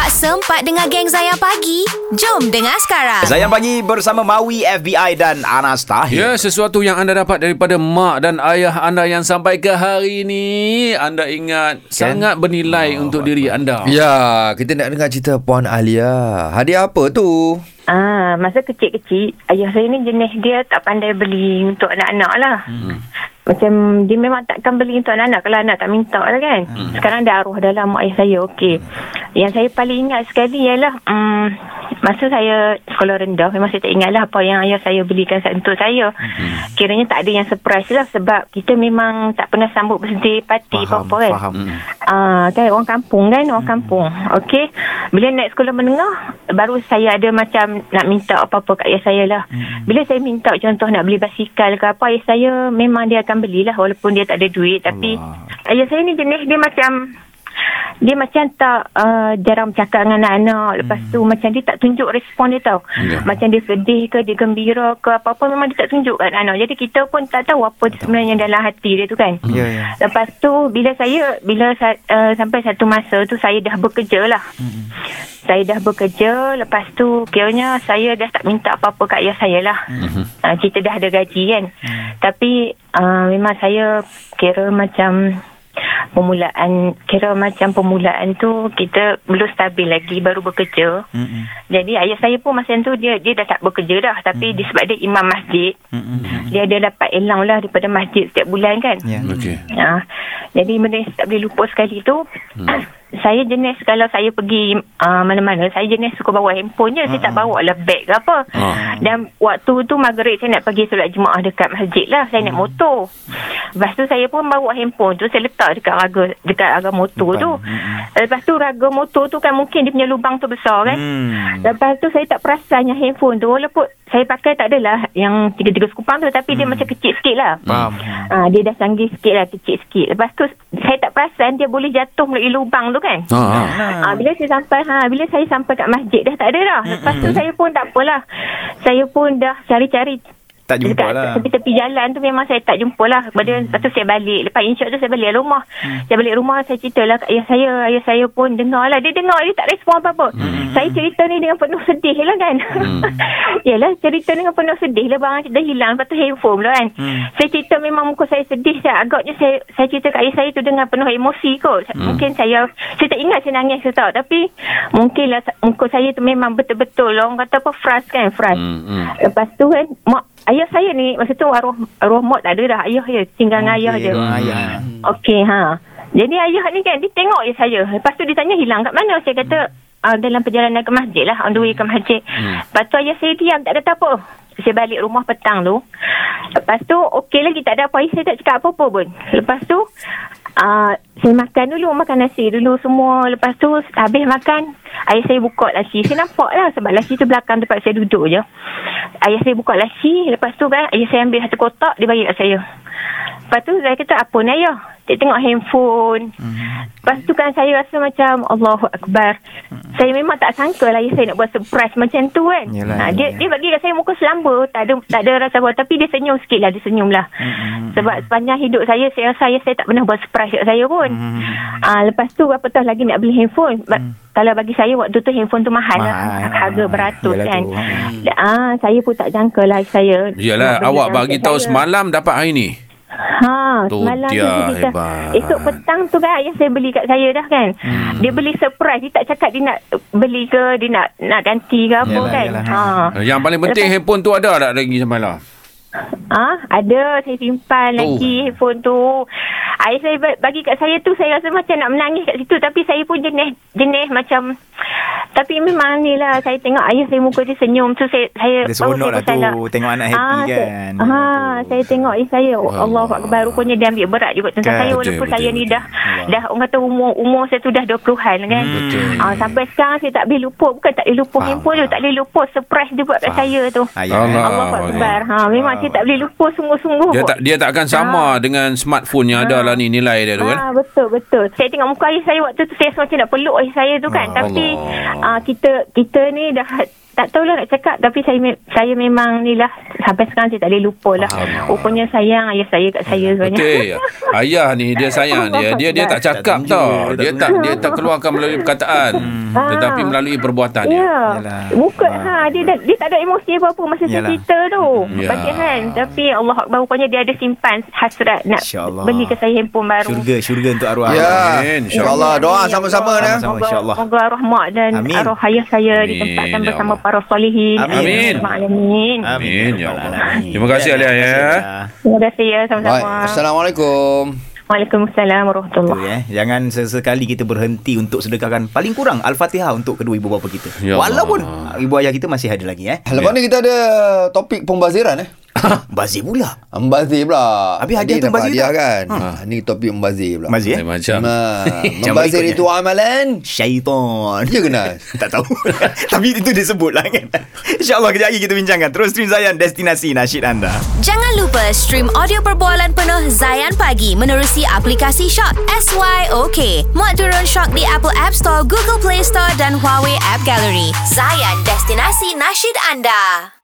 Tak sempat dengar geng Zayan pagi? Jom dengar sekarang. Zayan Pagi bersama Maui, FBI dan Anas Tahir. Ya, sesuatu yang anda dapat daripada mak dan ayah anda yang sampai ke hari ini, anda ingat kan? sangat bernilai oh, untuk diri anda. Ya, kita nak dengar cerita Puan Alia. Hadiah apa tu? Ah, masa kecil-kecil, ayah saya ni jenis dia tak pandai beli untuk anak-anak lah. Hmm. Macam dia memang takkan beli untuk anak-anak kalau anak tak minta lah kan. Hmm. Sekarang dah arwah dalam mak ayah saya, okey. Hmm. Yang saya paling ingat sekali ialah um, masa saya sekolah rendah memang saya tak ingat lah apa yang ayah saya belikan untuk saya. Hmm. Kiranya tak ada yang surprise lah sebab kita memang tak pernah sambut birthday party apa-apa kan. Faham. Uh, kan orang kampung kan, orang hmm. kampung. Okey. Bila naik sekolah menengah baru saya ada macam nak minta apa-apa kat ayah saya lah. Hmm. Bila saya minta contoh nak beli basikal ke apa ayah saya memang dia akan belilah walaupun dia tak ada duit tapi Allah. ayah saya ni jenis dia macam dia macam tak uh, jarang bercakap dengan anak-anak. Lepas hmm. tu macam dia tak tunjuk respon dia tau. Yeah. Macam dia sedih ke, dia gembira ke apa-apa memang dia tak tunjuk kat anak. Jadi kita pun tak tahu apa sebenarnya dalam hati dia tu kan. Yeah, yeah. Lepas tu bila saya, bila uh, sampai satu masa tu saya dah bekerja lah. Hmm. Saya dah bekerja, lepas tu kiranya saya dah tak minta apa-apa kat ayah saya lah. Hmm. Uh, kita dah ada gaji kan. Hmm. Tapi uh, memang saya kira macam permulaan kira macam permulaan tu kita belum stabil lagi baru bekerja. Mm-hmm. Jadi ayah saya pun masa tu dia dia dah tak bekerja dah tapi mm-hmm. disebab dia imam masjid. Mm-hmm. Dia ada dapat elang lah daripada masjid setiap bulan kan. Yeah. Okay. Ha, jadi benda yang tak boleh lupa sekali tu mm. saya jenis kalau saya pergi uh, mana-mana saya jenis suka bawa handphone je uh-huh. saya tak bawa lah beg ke apa uh-huh. dan waktu tu maghrib saya nak pergi solat jemaah dekat masjid lah saya uh-huh. naik motor lepas tu saya pun bawa handphone tu saya letak dekat raga dekat raga motor Bukan. tu uh-huh. lepas tu raga motor tu kan mungkin dia punya lubang tu besar kan uh-huh. lepas tu saya tak perasan yang handphone tu walaupun saya pakai tak adalah yang tiga-tiga skupang tu tapi hmm. dia macam kecil sikit lah. Faham. Ha, dia dah canggih sikit lah, kecil sikit. Lepas tu saya tak perasan dia boleh jatuh melalui lubang tu kan. Ha, ha. ha bila saya sampai ha, bila saya sampai kat masjid dah tak ada dah. Lepas tu hmm. saya pun tak apalah. Saya pun dah cari-cari tak jumpa dekat lah. Tepi-tepi jalan tu memang saya tak jumpa lah. Kemudian hmm. lepas tu saya balik. Lepas insya tu saya balik rumah. Hmm. Saya balik rumah saya cerita lah ayah saya. Ayah saya pun dengar lah. Dia dengar dia tak respon apa-apa. Hmm. Saya cerita ni dengan penuh sedih lah kan. Hmm. Yalah cerita dengan penuh sedih lah. Bang dah hilang. Lepas tu handphone lah kan. Hmm. Saya cerita memang muka saya sedih. Saya agaknya saya, saya cerita kat ayah saya tu dengan penuh emosi kot. Hmm. Mungkin saya saya tak ingat saya nangis ke tak. Tapi mungkinlah muka saya tu memang betul-betul. Orang kata apa fras kan fras. Hmm. Hmm. Lepas tu kan mak ayah saya ni masa tu arwah arwah mak tak ada dah. Ayah je tinggal dengan okay, ayah je ayah. Okey ha. Jadi ayah ni kan dia tengok je saya. Lepas tu dia tanya hilang kat mana? Saya kata hmm. uh, dalam perjalanan ke masjid lah on the way ke masjid. Hmm. lepas tu ayah saya diam tak kata apa saya balik rumah petang tu. Lepas tu okey lagi tak ada apa. Ayah saya tak cakap apa-apa pun. Lepas tu uh, saya makan dulu makan nasi dulu semua. Lepas tu habis makan ayah saya buka laci. Saya nampak lah sebab laci tu belakang tempat saya duduk je. Ayah saya buka laci lepas tu kan ayah saya ambil satu kotak dia bagi kat saya lepas tu saya kata apa ni ayah dia tengok handphone hmm. lepas tu kan saya rasa macam Allahu Akbar hmm. saya memang tak sangka lah ayah saya nak buat surprise macam tu kan Yalah, ha, dia, dia bagi kat saya muka selamba tak ada, tak ada rasa apa tapi dia senyum sikit lah dia senyum lah hmm. sebab sepanjang hidup saya saya rasa ayah saya tak pernah buat surprise kat saya pun hmm. ha, lepas tu apatah lagi nak beli handphone hmm. kalau bagi saya waktu tu handphone tu mahal, lah. mahal. lah harga beratus Yalah kan hmm. ah, saya pun tak jangka lah saya Yalah awak bagi tahu semalam dapat hari ni Ha, tu semalam dia tu dia hebat. Esok petang tu kan ayah saya beli kat saya dah kan. Hmm. Dia beli surprise. Dia tak cakap dia nak beli ke, dia nak nak ganti ke apa yalah, kan. Yalah. Ha. Yang paling penting Lepas, handphone tu ada tak lagi semalam? Ah, ha? ada saya simpan oh. lagi handphone tu. Ayah saya bagi kat saya tu saya rasa macam nak menangis kat situ tapi saya pun jenis jenis macam tapi memang ni lah saya tengok ayah saya muka dia senyum tu saya saya dia seronok lah tu lah. tengok anak happy ah, kan. Ha, ah, saya tengok ayah saya oh, Allah Akbar rupanya dia ambil berat juga tentang kan, saya walaupun betul, saya betul, ni dah Allah. dah orang kata umur umur saya tu dah 20-an kan. Hmm, ah, sampai sekarang saya tak boleh lupa bukan tak boleh lupa handphone tu tak boleh lupa surprise dia buat kat saya tu. Allah, Allah Akbar. Ha memang saya tak boleh lupa sungguh-sungguh. Dia tak dia tak akan sama ha. dengan smartphone yang ada lah ni nilai dia tu kan. Ah betul betul. Saya tengok muka ayah saya waktu tu saya macam nak peluk ayah saya tu kan. Ah, tapi uh, kita kita ni dah tak tahulah nak cakap tapi saya me- saya memang ni lah sampai sekarang saya tak boleh lupa lah. Rupanya sayang ayah saya kat saya sebenarnya. Betul. Ayah ni dia sayang dia. Dia dia tak cakap Tak tau. Dia tak dia tak keluarkan melalui perkataan. Tetapi melalui perbuatan dia. Ya. Yalah. Bukan ha dia dia tak ada emosi apa-apa masa saya cerita tu. Ya. Bagi kan. Tapi Allah Akbar rupanya dia ada simpan hasrat nak beli ke saya handphone baru. Syurga, syurga untuk arwah. Ya. Amin, InsyaAllah. Doa sama-sama ya. dah. Sama-sama, Moga- insyaAllah. Moga arwah mak dan Amin. Arwah ayah saya Amin, ditempatkan ya bersama Allah. para solihin. Amin. Amin. Amin, ya Allah. Terima kasih, Alia, ya. Terima kasih ya Baik. sama-sama. Assalamualaikum. Waalaikumsalam Tu, warahmatullahi eh. Jangan sesekali kita berhenti untuk sedekahkan paling kurang Al-Fatihah untuk kedua ibu bapa kita. Ya Walaupun ibu ayah kita masih ada lagi eh. Lepas ni kita ada topik pembaziran eh. Bazir pula. Membazir pula. Habis hadiah tu membazir hadiah tak? kan. Ha. Ni topik membazir pula. Bazir eh? Macam. Membazir itu amalan. Syaitan. Ya ke Nas? tak tahu. Tapi itu disebut lah kan. InsyaAllah kejap lagi kita bincangkan. Terus stream Zayan Destinasi Nasyid anda. Jangan lupa stream audio perbualan penuh Zayan Pagi menerusi aplikasi Shock SYOK. Muat turun Shock di Apple App Store, Google Play Store dan Huawei App Gallery. Zayan Destinasi Nasyid anda.